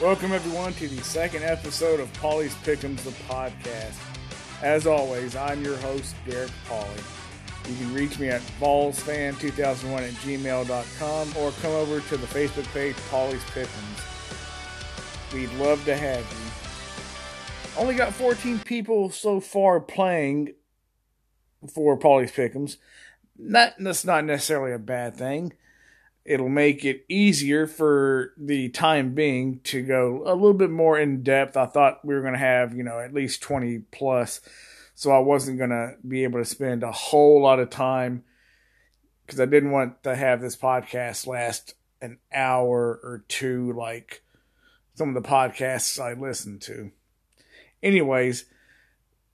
Welcome, everyone, to the second episode of Polly's Pick'ems, the podcast. As always, I'm your host, Derek Polly. You can reach me at ballsfan2001 at gmail.com or come over to the Facebook page, Polly's Pick'ems. We'd love to have you. Only got 14 people so far playing for Polly's Pick'ems. That, that's not necessarily a bad thing it'll make it easier for the time being to go a little bit more in depth. I thought we were going to have, you know, at least 20 plus. So I wasn't going to be able to spend a whole lot of time because I didn't want to have this podcast last an hour or two like some of the podcasts I listen to. Anyways,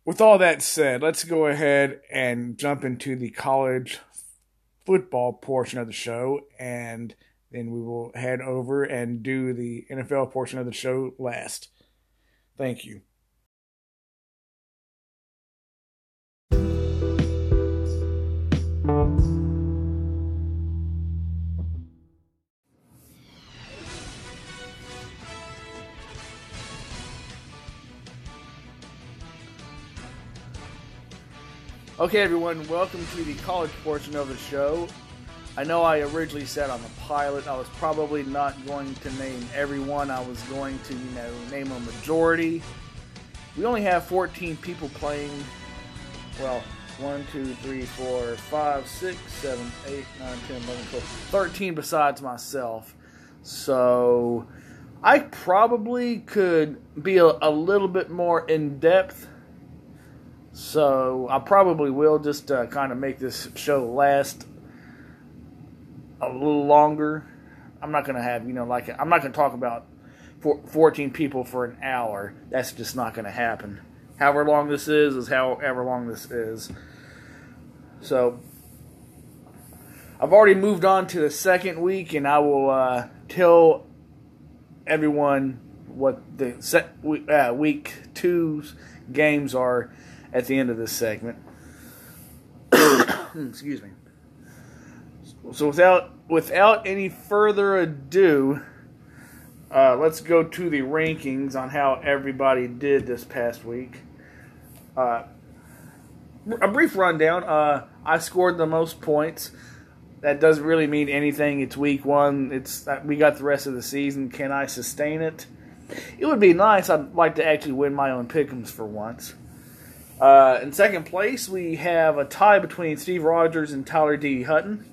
with all that said, let's go ahead and jump into the college football portion of the show, and then we will head over and do the NFL portion of the show last. Thank you. Okay, everyone, welcome to the college portion of the show. I know I originally said on the pilot I was probably not going to name everyone. I was going to, you know, name a majority. We only have 14 people playing. Well, 1, 2, 3, 4, 5, 6, 7, 8, 9, 10, 11, 12, 13 besides myself. So I probably could be a, a little bit more in depth so I probably will just uh, kind of make this show last a little longer. I'm not going to have, you know, like, I'm not going to talk about 14 people for an hour. That's just not going to happen. However long this is, is however long this is. So I've already moved on to the second week, and I will uh, tell everyone what the set, uh, week two's games are at the end of this segment. Excuse me. So without without any further ado, uh, let's go to the rankings on how everybody did this past week. Uh, a brief rundown. Uh, I scored the most points. That doesn't really mean anything. It's week one. It's uh, we got the rest of the season. Can I sustain it? It would be nice. I'd like to actually win my own pickums for once. Uh, in second place, we have a tie between Steve Rogers and Tyler D. Hutton.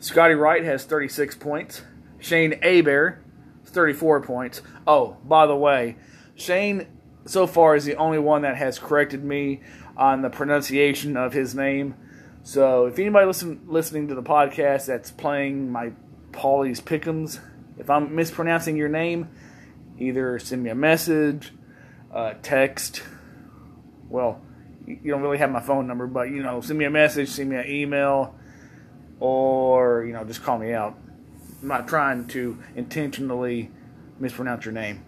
Scotty Wright has 36 points. Shane Aber, 34 points. Oh, by the way, Shane so far is the only one that has corrected me on the pronunciation of his name. So if anybody listen, listening to the podcast that's playing my Polly's Pickums, if I'm mispronouncing your name, either send me a message, uh, text, well, you don't really have my phone number, but you know, send me a message, send me an email, or you know, just call me out. I'm not trying to intentionally mispronounce your name.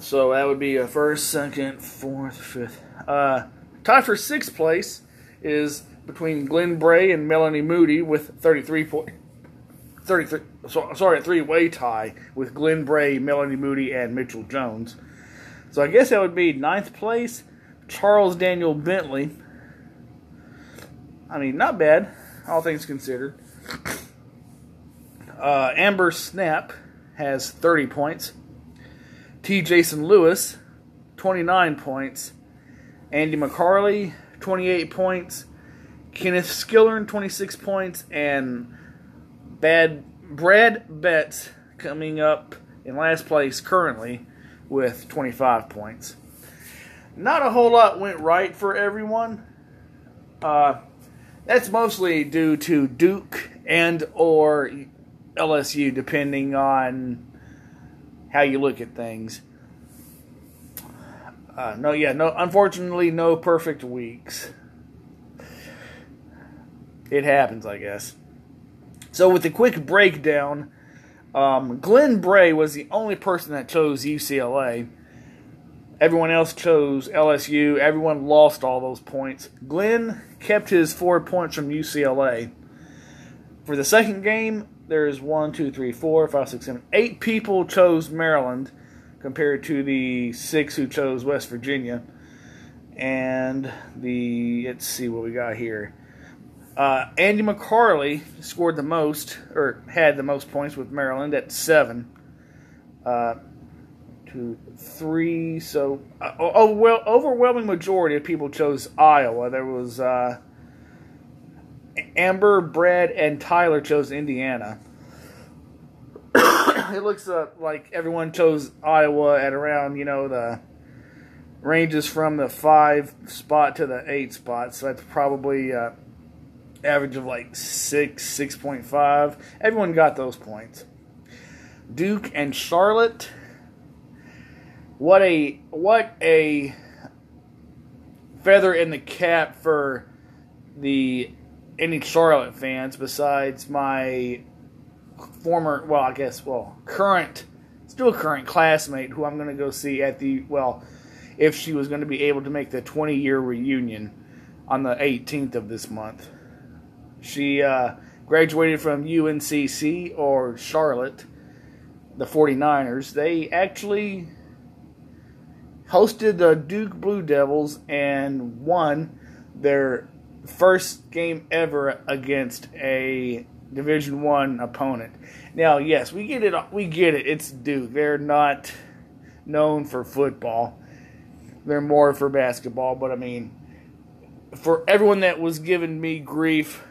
So that would be a first, second, fourth, fifth. Uh, tie for sixth place is between Glenn Bray and Melanie Moody with 33 points. 33, so, sorry, a three-way tie with Glenn Bray, Melanie Moody, and Mitchell Jones. So I guess that would be ninth place, Charles Daniel Bentley. I mean, not bad, all things considered. Uh, Amber Snap has 30 points. T. Jason Lewis, 29 points. Andy McCarley, 28 points. Kenneth Skillern, 26 points. And Bad Brad Betts coming up in last place currently with 25 points. Not a whole lot went right for everyone. Uh, that's mostly due to Duke and or LSU, depending on how you look at things. Uh, no, yeah, no. Unfortunately, no perfect weeks. It happens, I guess. So, with a quick breakdown, um, Glenn Bray was the only person that chose UCLA. Everyone else chose LSU. Everyone lost all those points. Glenn kept his four points from UCLA. For the second game, there's one, two, three, four, five, six, seven, eight people chose Maryland compared to the six who chose West Virginia. And the let's see what we got here. Uh, Andy McCarley scored the most, or had the most points with Maryland at seven. Uh, two, three. So, uh, oh, well, overwhelming majority of people chose Iowa. There was uh, Amber, Brad, and Tyler chose Indiana. it looks uh, like everyone chose Iowa at around, you know, the ranges from the five spot to the eight spot. So that's probably uh, average of like six, six point five. Everyone got those points. Duke and Charlotte. What a what a feather in the cap for the any Charlotte fans besides my former, well, I guess, well, current, still a current classmate who I'm going to go see at the, well, if she was going to be able to make the 20 year reunion on the 18th of this month. She uh, graduated from UNCC or Charlotte, the 49ers. They actually hosted the Duke Blue Devils and won their first game ever against a Division One opponent. Now, yes, we get it. We get it. It's Duke. They're not known for football. They're more for basketball. But I mean, for everyone that was giving me grief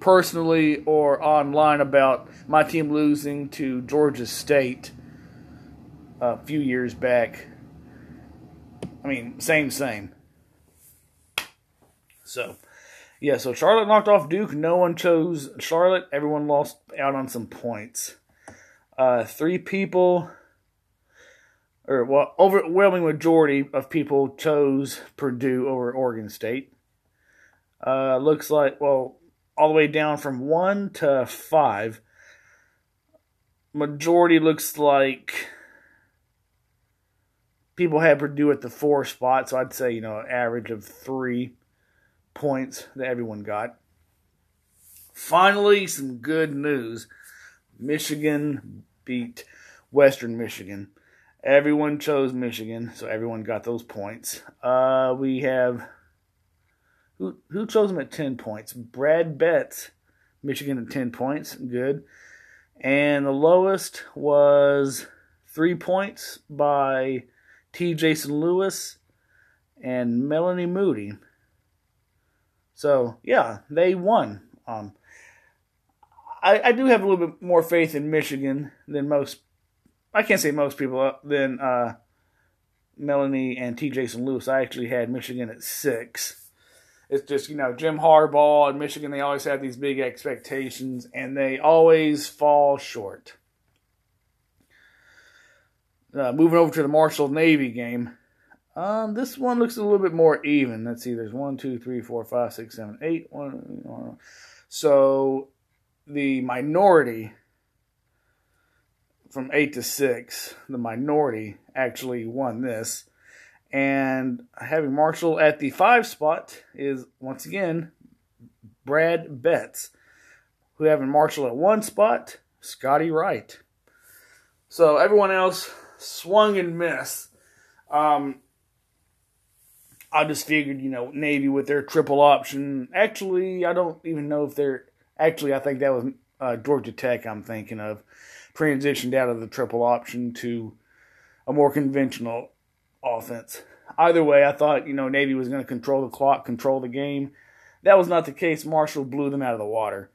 personally or online about my team losing to Georgia State a few years back, I mean, same, same. So yeah, so Charlotte knocked off Duke. No one chose Charlotte. Everyone lost out on some points. Uh, three people, or well, overwhelming majority of people chose Purdue over Oregon State. Uh, looks like well, all the way down from one to five. Majority looks like people had Purdue at the four spot, so I'd say you know average of three points that everyone got. Finally, some good news. Michigan beat Western Michigan. Everyone chose Michigan, so everyone got those points. Uh, we have who who chose them at ten points? Brad Betts, Michigan at ten points, good. And the lowest was three points by T. Jason Lewis and Melanie Moody. So yeah, they won. Um, I, I do have a little bit more faith in Michigan than most. I can't say most people uh, than uh, Melanie and T. Jason Lewis. I actually had Michigan at six. It's just you know Jim Harbaugh and Michigan. They always have these big expectations, and they always fall short. Uh, moving over to the Marshall Navy game, um, this one looks a little bit more even. Let's see. There's one, two, three, four, five, six, seven, eight. One. So the minority from eight to six, the minority actually won this. And having Marshall at the five spot is once again Brad Betts, who having Marshall at one spot, Scotty Wright. So everyone else swung and missed. Um, I just figured, you know, Navy with their triple option. Actually, I don't even know if they're. Actually, I think that was uh, Georgia Tech. I'm thinking of transitioned out of the triple option to a more conventional offense. Either way, I thought you know Navy was going to control the clock, control the game. That was not the case. Marshall blew them out of the water.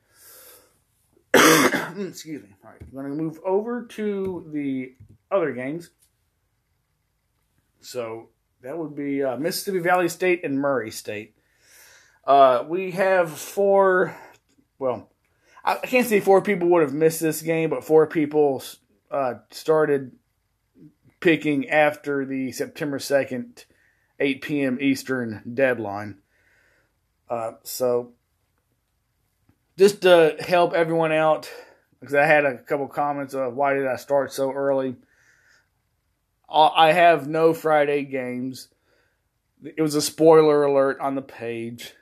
Excuse me. All right, I'm going to move over to the other games. So that would be uh, Mississippi Valley State and Murray State. Uh, we have four. Well, I can't say four people would have missed this game, but four people uh, started picking after the September second, eight p.m. Eastern deadline. Uh, so, just to help everyone out, because I had a couple comments of why did I start so early. Uh, I have no Friday games. It was a spoiler alert on the page.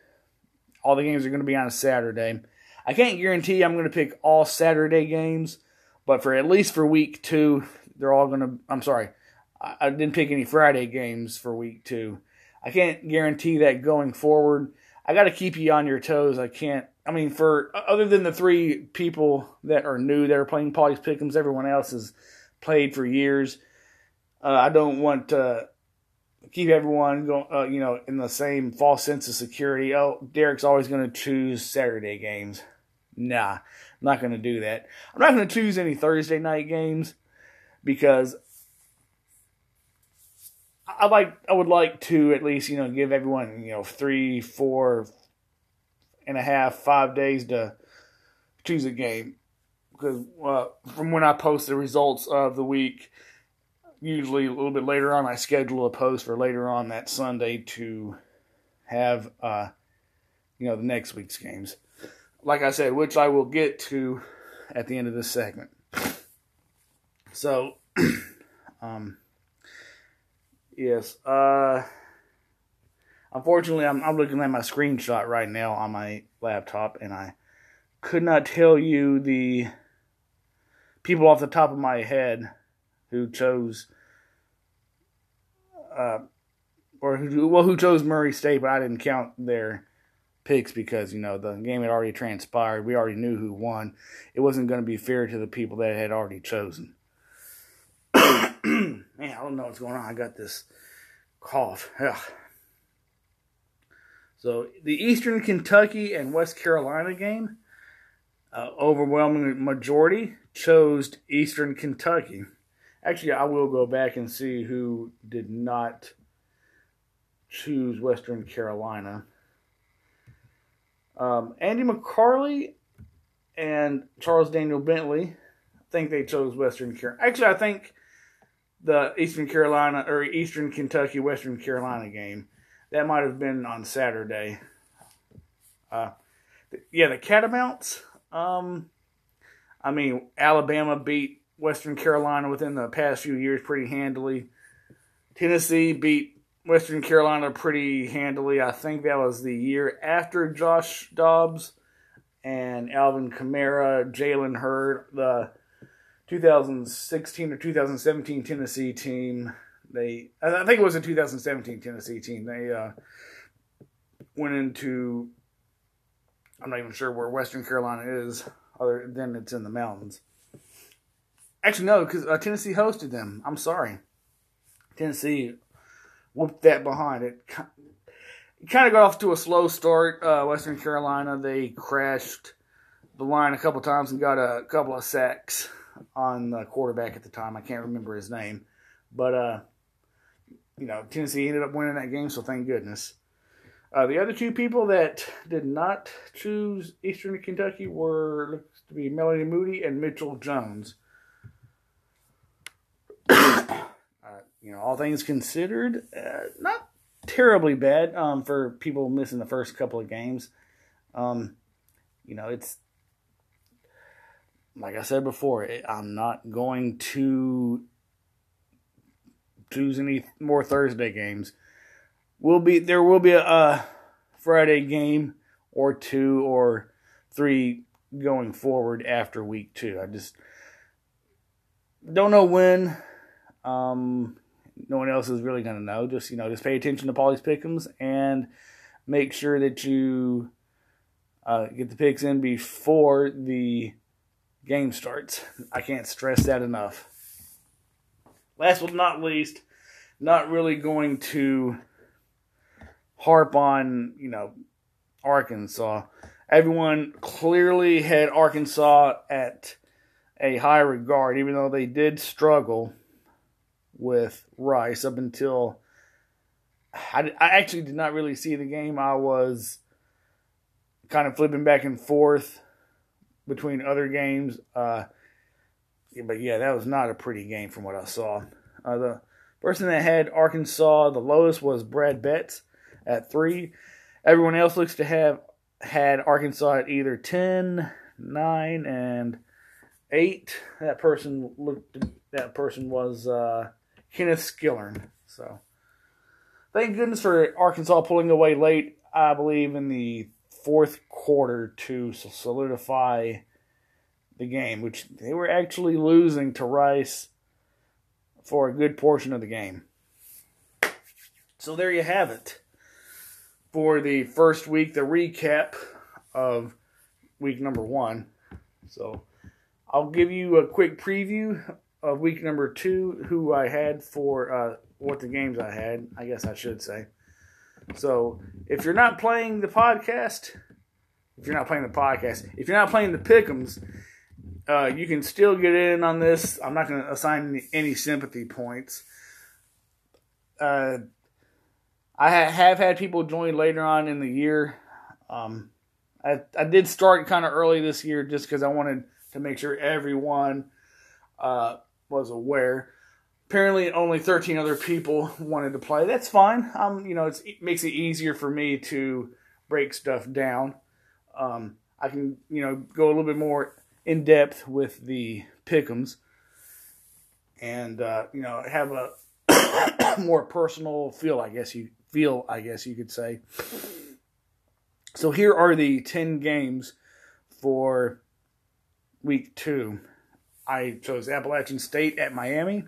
All the games are going to be on a Saturday. I can't guarantee I'm going to pick all Saturday games, but for at least for week two, they're all going to. I'm sorry, I, I didn't pick any Friday games for week two. I can't guarantee that going forward. I got to keep you on your toes. I can't. I mean, for other than the three people that are new that are playing Polly's Pickums, everyone else has played for years. Uh, I don't want to keep everyone going, uh, you know, in the same false sense of security. Oh, Derek's always going to choose Saturday games. Nah, I'm not going to do that. I'm not going to choose any Thursday night games because I like I would like to at least you know give everyone you know three, four and a half, five days to choose a game because uh, from when I post the results of the week, usually a little bit later on, I schedule a post for later on that Sunday to have uh, you know the next week's games. Like I said, which I will get to at the end of this segment. So, um Yes. Uh, unfortunately, I'm, I'm looking at my screenshot right now on my laptop, and I could not tell you the people off the top of my head who chose, uh, or who well who chose Murray State, but I didn't count their picks because you know the game had already transpired. We already knew who won. It wasn't going to be fair to the people that had already chosen. Man, I don't know what's going on. I got this cough. Ugh. So the Eastern Kentucky and West Carolina game, uh, overwhelming majority chose Eastern Kentucky. Actually, I will go back and see who did not choose Western Carolina. Um, Andy McCarley and Charles Daniel Bentley, I think they chose Western Carolina. Actually, I think the Eastern Carolina or Eastern Kentucky Western Carolina game. That might have been on Saturday. Uh, yeah, the Catamounts. Um, I mean, Alabama beat Western Carolina within the past few years pretty handily. Tennessee beat Western Carolina pretty handily. I think that was the year after Josh Dobbs and Alvin Kamara, Jalen Hurd. The 2016 or 2017 Tennessee team. They, I think it was a 2017 Tennessee team. They uh, went into, I'm not even sure where Western Carolina is, other than it's in the mountains. Actually, no, because uh, Tennessee hosted them. I'm sorry. Tennessee whooped that behind it. It kind of got off to a slow start. Uh, Western Carolina, they crashed the line a couple times and got a couple of sacks on the quarterback at the time. I can't remember his name, but uh, you know Tennessee ended up winning that game, so thank goodness. Uh, the other two people that did not choose Eastern Kentucky were looks to be Melanie Moody and Mitchell Jones. uh, you know, all things considered, uh, not terribly bad um, for people missing the first couple of games. Um, you know, it's like I said before, I'm not going to choose any more Thursday games. Will be there will be a, a Friday game or two or three going forward after week two. I just don't know when. Um, no one else is really going to know. Just you know, just pay attention to Polly's Pickums and make sure that you uh, get the picks in before the game starts. I can't stress that enough. Last but not least, not really going to harp on, you know, Arkansas. Everyone clearly had Arkansas at a high regard, even though they did struggle with Rice up until I, I actually did not really see the game. I was kind of flipping back and forth between other games. Uh, but yeah, that was not a pretty game from what I saw. Uh, the person that had Arkansas the lowest was Brad Betts at three. Everyone else looks to have had Arkansas at either 10, 9, and 8. That person looked that person was uh, Kenneth Skillern. So thank goodness for Arkansas pulling away late, I believe, in the fourth quarter to solidify the game, which they were actually losing to Rice for a good portion of the game. So there you have it. For the first week, the recap of week number one. So I'll give you a quick preview of week number two, who I had for uh, what the games I had, I guess I should say. So if you're not playing the podcast, if you're not playing the podcast, if you're not playing the pickums, uh, you can still get in on this. I'm not going to assign any, sympathy points. Uh, I ha- have had people join later on in the year. Um, I, I did start kind of early this year just because I wanted to make sure everyone uh, was aware. Apparently, only 13 other people wanted to play. That's fine. Um, you know, it makes it easier for me to break stuff down. Um, I can, you know, go a little bit more in depth with the pickums, and uh, you know, have a more personal feel. I guess you feel. I guess you could say. So here are the 10 games for week two. I chose Appalachian State at Miami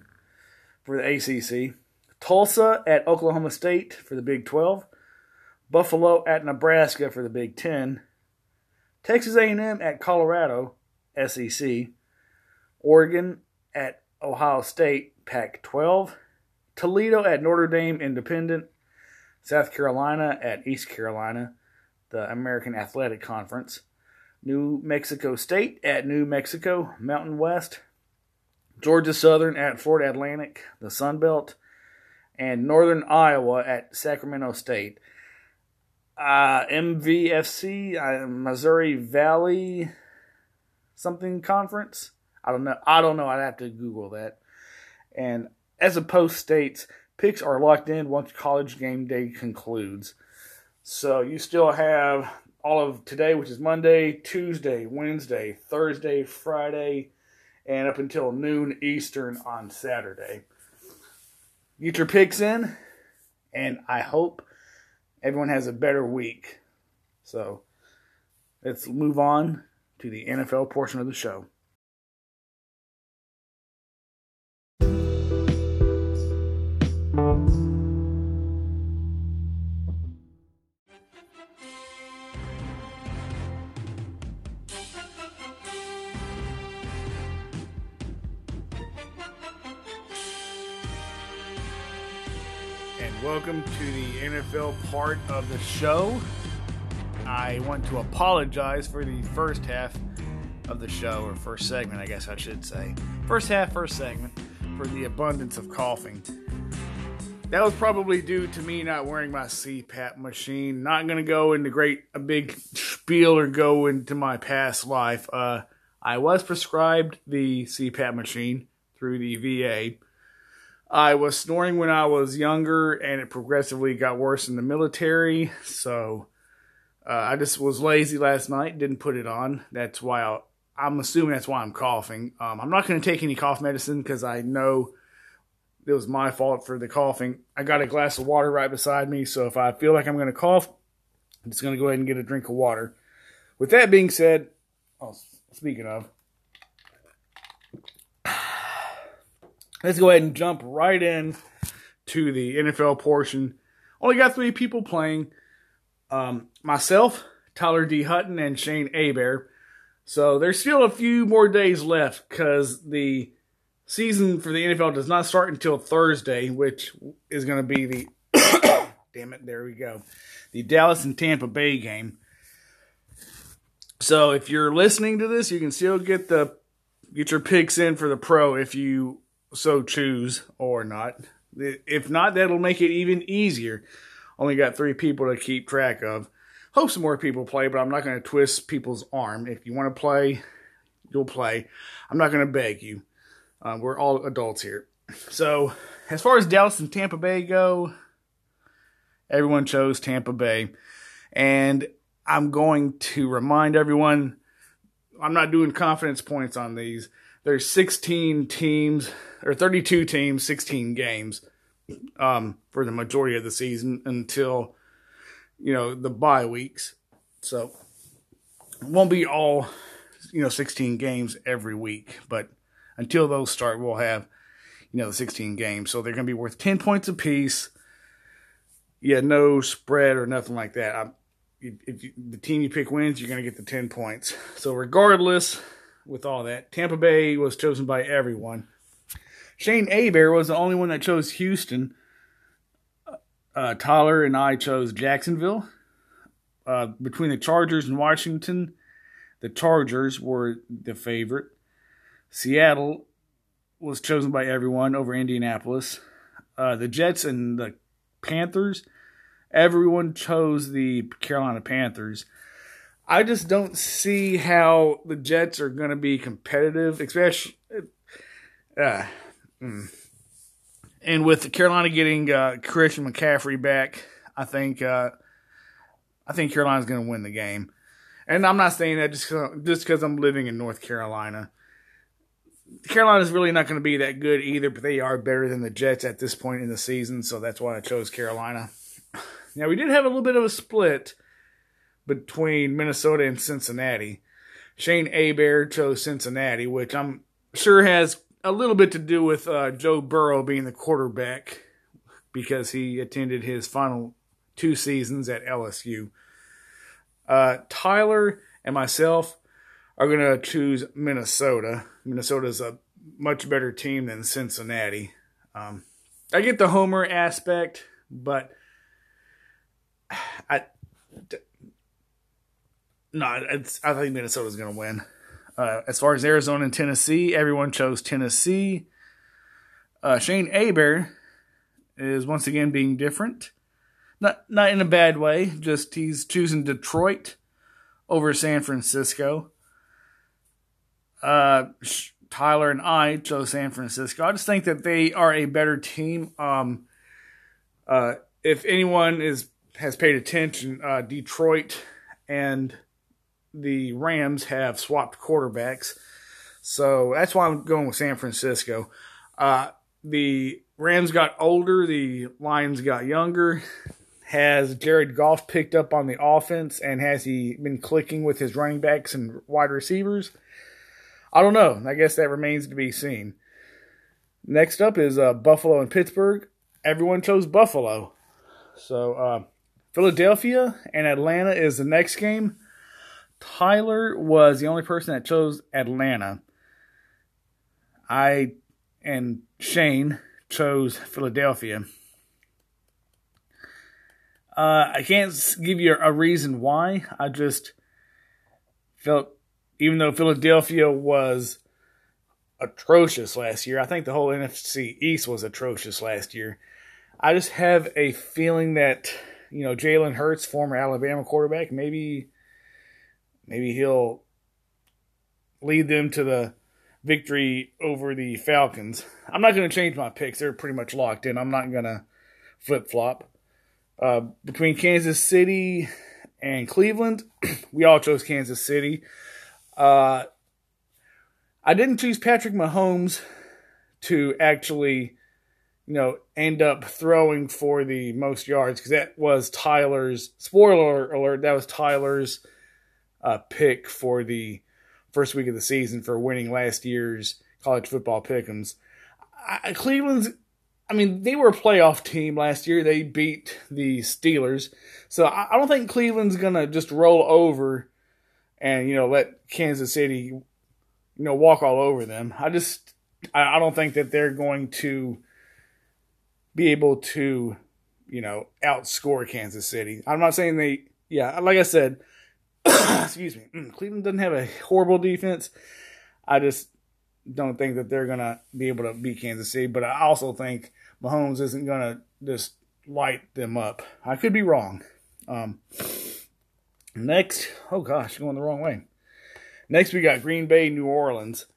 for the ACC, Tulsa at Oklahoma State for the Big 12, Buffalo at Nebraska for the Big 10, Texas A&M at Colorado SEC, Oregon at Ohio State Pac 12, Toledo at Notre Dame Independent, South Carolina at East Carolina, the American Athletic Conference, New Mexico State at New Mexico Mountain West, Georgia Southern at Florida Atlantic, the Sun Belt, and Northern Iowa at Sacramento State. Uh, MVFC, uh, Missouri Valley, something conference. I don't know. I don't know. I'd have to Google that. And as the post states, picks are locked in once college game day concludes. So you still have all of today, which is Monday, Tuesday, Wednesday, Thursday, Friday, and up until noon Eastern on Saturday. Get your picks in, and I hope everyone has a better week. So let's move on to the NFL portion of the show. Part of the show. I want to apologize for the first half of the show, or first segment, I guess I should say. First half, first segment, for the abundance of coughing. That was probably due to me not wearing my CPAP machine. Not going to go into great a big spiel or go into my past life. Uh, I was prescribed the CPAP machine through the VA I was snoring when I was younger, and it progressively got worse in the military. So uh, I just was lazy last night, didn't put it on. That's why i am assuming that's why I'm coughing. Um, I'm not going to take any cough medicine because I know it was my fault for the coughing. I got a glass of water right beside me, so if I feel like I'm going to cough, I'm just going to go ahead and get a drink of water. With that being said, oh, speaking of, let's go ahead and jump right in to the NFL portion. Only got three people playing. Um, myself, Tyler D. Hutton, and Shane Abear. So there's still a few more days left because the season for the NFL does not start until Thursday, which is going to be the damn it, there we go, the Dallas and Tampa Bay game. So if you're listening to this, you can still get the get your picks in for the pro if you so choose or not. If not, that'll make it even easier. Only got three people to keep track of. Hope some more people play, but I'm not going to twist people's arm. If you want to play, you'll play. I'm not going to beg you. Uh, we're all adults here. So, as far as Dallas and Tampa Bay go, everyone chose Tampa Bay. And I'm going to remind everyone I'm not doing confidence points on these there's 16 teams or 32 teams, 16 games um, for the majority of the season until you know the bye weeks. So it won't be all, you know, 16 games every week, but until those start, we'll have, you know, the 16 games. So they're going to be worth 10 points apiece. Yeah, no spread or nothing like that. I, if you, the team you pick wins, you're going to get the 10 points. So regardless, with all that, Tampa Bay was chosen by everyone. Shane Aber was the only one that chose Houston. Uh, Tyler and I chose Jacksonville. Uh, between the Chargers and Washington, the Chargers were the favorite. Seattle was chosen by everyone over Indianapolis. Uh, the Jets and the Panthers, everyone chose the Carolina Panthers. I just don't see how the Jets are going to be competitive, especially. Uh, mm. And with Carolina getting uh, Christian McCaffrey back, I think uh, I think Carolina's going to win the game. And I'm not saying that just cause, just because I'm living in North Carolina. Carolina's really not going to be that good either, but they are better than the Jets at this point in the season, so that's why I chose Carolina. Now we did have a little bit of a split between Minnesota and Cincinnati. Shane Aber chose Cincinnati, which I'm sure has a little bit to do with uh, Joe Burrow being the quarterback because he attended his final two seasons at LSU. Uh, Tyler and myself are going to choose Minnesota. Minnesota is a much better team than Cincinnati. Um, I get the homer aspect, but I no, I think Minnesota's going to win. Uh, as far as Arizona and Tennessee, everyone chose Tennessee. Uh, Shane Aber is once again being different. Not not in a bad way, just he's choosing Detroit over San Francisco. Uh, Tyler and I chose San Francisco. I just think that they are a better team. Um, uh, if anyone is has paid attention, uh, Detroit and the Rams have swapped quarterbacks. So that's why I'm going with San Francisco. Uh, the Rams got older, the Lions got younger. Has Jared Goff picked up on the offense and has he been clicking with his running backs and wide receivers? I don't know. I guess that remains to be seen. Next up is uh, Buffalo and Pittsburgh. Everyone chose Buffalo. So uh, Philadelphia and Atlanta is the next game. Tyler was the only person that chose Atlanta. I and Shane chose Philadelphia. Uh, I can't give you a reason why. I just felt, even though Philadelphia was atrocious last year, I think the whole NFC East was atrocious last year. I just have a feeling that, you know, Jalen Hurts, former Alabama quarterback, maybe maybe he'll lead them to the victory over the Falcons. I'm not going to change my picks. They're pretty much locked in. I'm not going to flip flop. Uh, between Kansas City and Cleveland, we all chose Kansas City. Uh, I didn't choose Patrick Mahomes to actually, you know, end up throwing for the most yards because that was Tyler's spoiler alert. That was Tyler's uh, pick for the first week of the season for winning last year's college football pickums. I, Cleveland's, I mean, they were a playoff team last year. They beat the Steelers, so I, I don't think Cleveland's gonna just roll over and you know let Kansas City, you know, walk all over them. I just, I, I don't think that they're going to be able to, you know, outscore Kansas City. I'm not saying they, yeah, like I said, excuse me, mm, Cleveland doesn't have a horrible defense. I just don't think that they're gonna be able to beat Kansas City. But I also think Mahomes isn't gonna just light them up. I could be wrong. Um, next, oh gosh, going the wrong way. Next, we got Green Bay, New Orleans.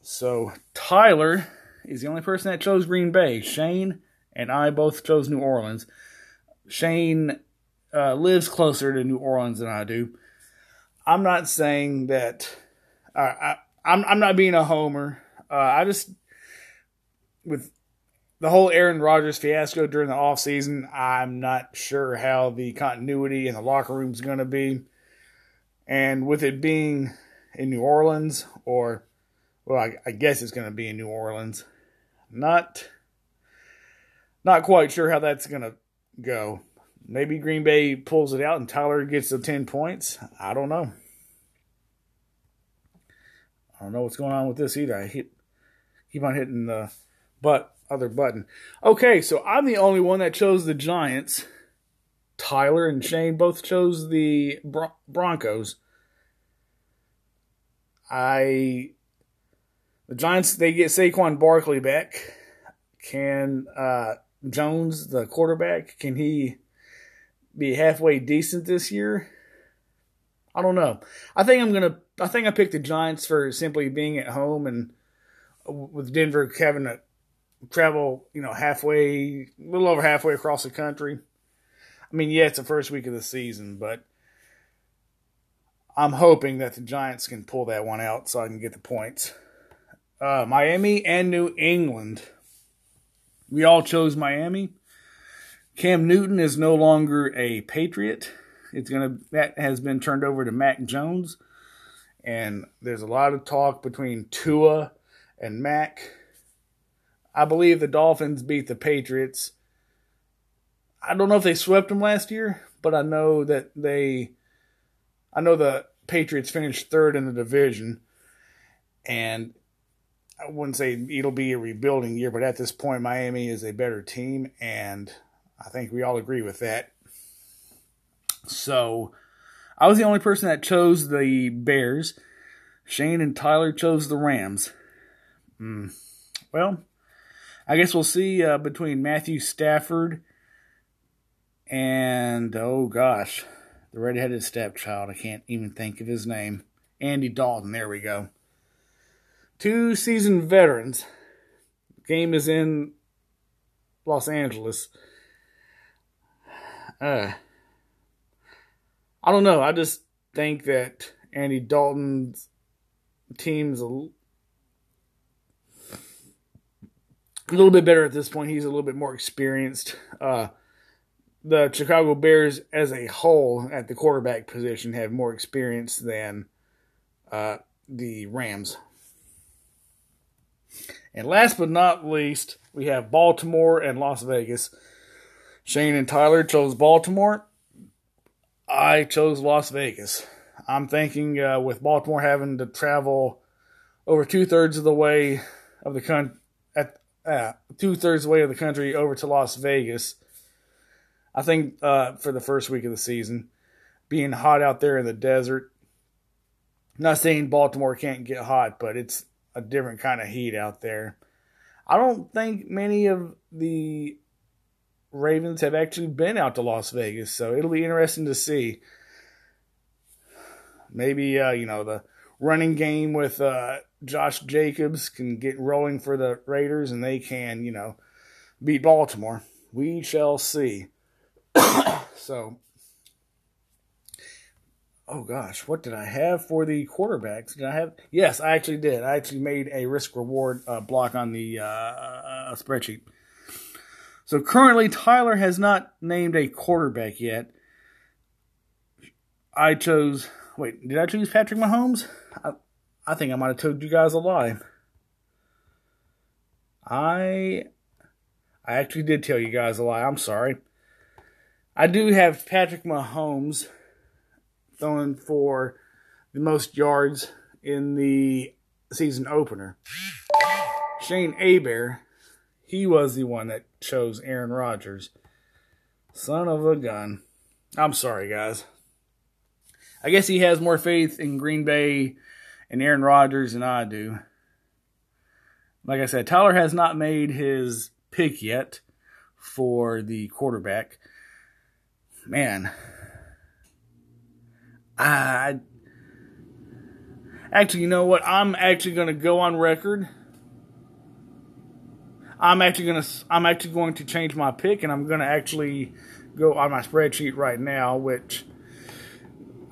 So Tyler is the only person that chose Green Bay. Shane and I both chose New Orleans. Shane uh, lives closer to New Orleans than I do. I'm not saying that. Uh, I, I'm I'm not being a homer. Uh, I just with the whole Aaron Rodgers fiasco during the offseason, I'm not sure how the continuity in the locker room is going to be. And with it being in New Orleans, or, well, I, I guess it's going to be in New Orleans, not, not quite sure how that's going to go. Maybe Green Bay pulls it out and Tyler gets the 10 points. I don't know. I don't know what's going on with this either. I hit, keep on hitting the but other button. Okay, so I'm the only one that chose the Giants. Tyler and Shane both chose the Bron- Broncos. I the Giants they get Saquon Barkley back. Can uh, Jones, the quarterback, can he be halfway decent this year? I don't know. I think I'm gonna. I think I picked the Giants for simply being at home and with Denver having to travel, you know, halfway, a little over halfway across the country. I mean, yeah, it's the first week of the season, but I'm hoping that the Giants can pull that one out so I can get the points. Uh, Miami and New England. We all chose Miami. Cam Newton is no longer a Patriot. It's gonna that has been turned over to Mac Jones, and there's a lot of talk between Tua and Mac. I believe the Dolphins beat the Patriots. I don't know if they swept them last year, but I know that they I know the Patriots finished third in the division and I wouldn't say it'll be a rebuilding year, but at this point Miami is a better team and I think we all agree with that. So I was the only person that chose the Bears. Shane and Tyler chose the Rams. Mm. Well, I guess we'll see uh, between Matthew Stafford and, oh gosh, the redheaded stepchild. I can't even think of his name. Andy Dalton. There we go. Two seasoned veterans. game is in Los Angeles. Uh, I don't know. I just think that Andy Dalton's team's a a little bit better at this point. He's a little bit more experienced. Uh, the Chicago Bears, as a whole, at the quarterback position, have more experience than uh, the Rams. And last but not least, we have Baltimore and Las Vegas. Shane and Tyler chose Baltimore. I chose Las Vegas. I'm thinking uh, with Baltimore having to travel over two thirds of the way of the country uh, two thirds way of the country over to Las Vegas. I think uh, for the first week of the season, being hot out there in the desert. Not saying Baltimore can't get hot, but it's a different kind of heat out there. I don't think many of the Ravens have actually been out to Las Vegas, so it'll be interesting to see. Maybe uh, you know the running game with uh, Josh Jacobs can get rolling for the Raiders and they can, you know, beat Baltimore. We shall see. so, oh gosh, what did I have for the quarterbacks? Did I have? Yes, I actually did. I actually made a risk reward uh, block on the uh, uh, spreadsheet. So currently, Tyler has not named a quarterback yet. I chose. Wait, did I choose Patrick Mahomes? I, I think I might have told you guys a lie. I I actually did tell you guys a lie. I'm sorry. I do have Patrick Mahomes throwing for the most yards in the season opener. Shane Aber, he was the one that chose Aaron Rodgers. Son of a gun. I'm sorry, guys. I guess he has more faith in Green Bay and Aaron Rodgers than I do. Like I said, Tyler has not made his pick yet for the quarterback. Man, I actually, you know what? I'm actually going to go on record. I'm actually to I'm actually going to change my pick, and I'm to actually go on my spreadsheet right now, which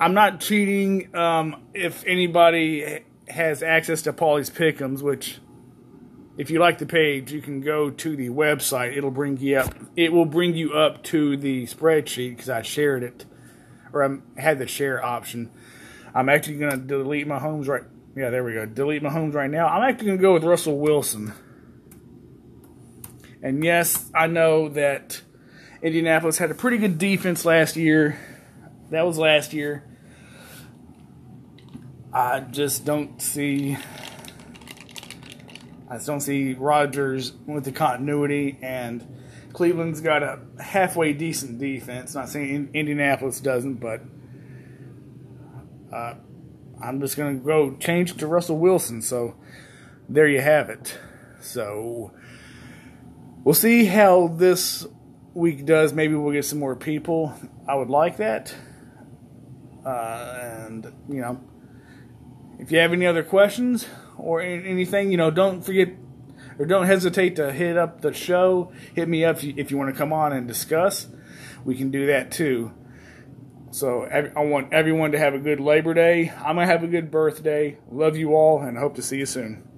I'm not cheating. Um, if anybody has access to Polly's Pickums, which if you like the page, you can go to the website. It'll bring you up. It will bring you up to the spreadsheet because I shared it, or I had the share option. I'm actually to delete Mahomes right. Yeah, there we go. Delete Mahomes right now. I'm actually to go with Russell Wilson. And yes, I know that Indianapolis had a pretty good defense last year. That was last year. I just don't see I just don't see Rodgers with the continuity, and Cleveland's got a halfway decent defense. Not saying Indianapolis doesn't, but uh, I'm just going to go change to Russell Wilson. So there you have it. So we'll see how this week does. Maybe we'll get some more people. I would like that. Uh, and, you know, if you have any other questions, or anything, you know, don't forget or don't hesitate to hit up the show. Hit me up if you, if you want to come on and discuss. We can do that too. So I want everyone to have a good Labor Day. I'm going to have a good birthday. Love you all and hope to see you soon.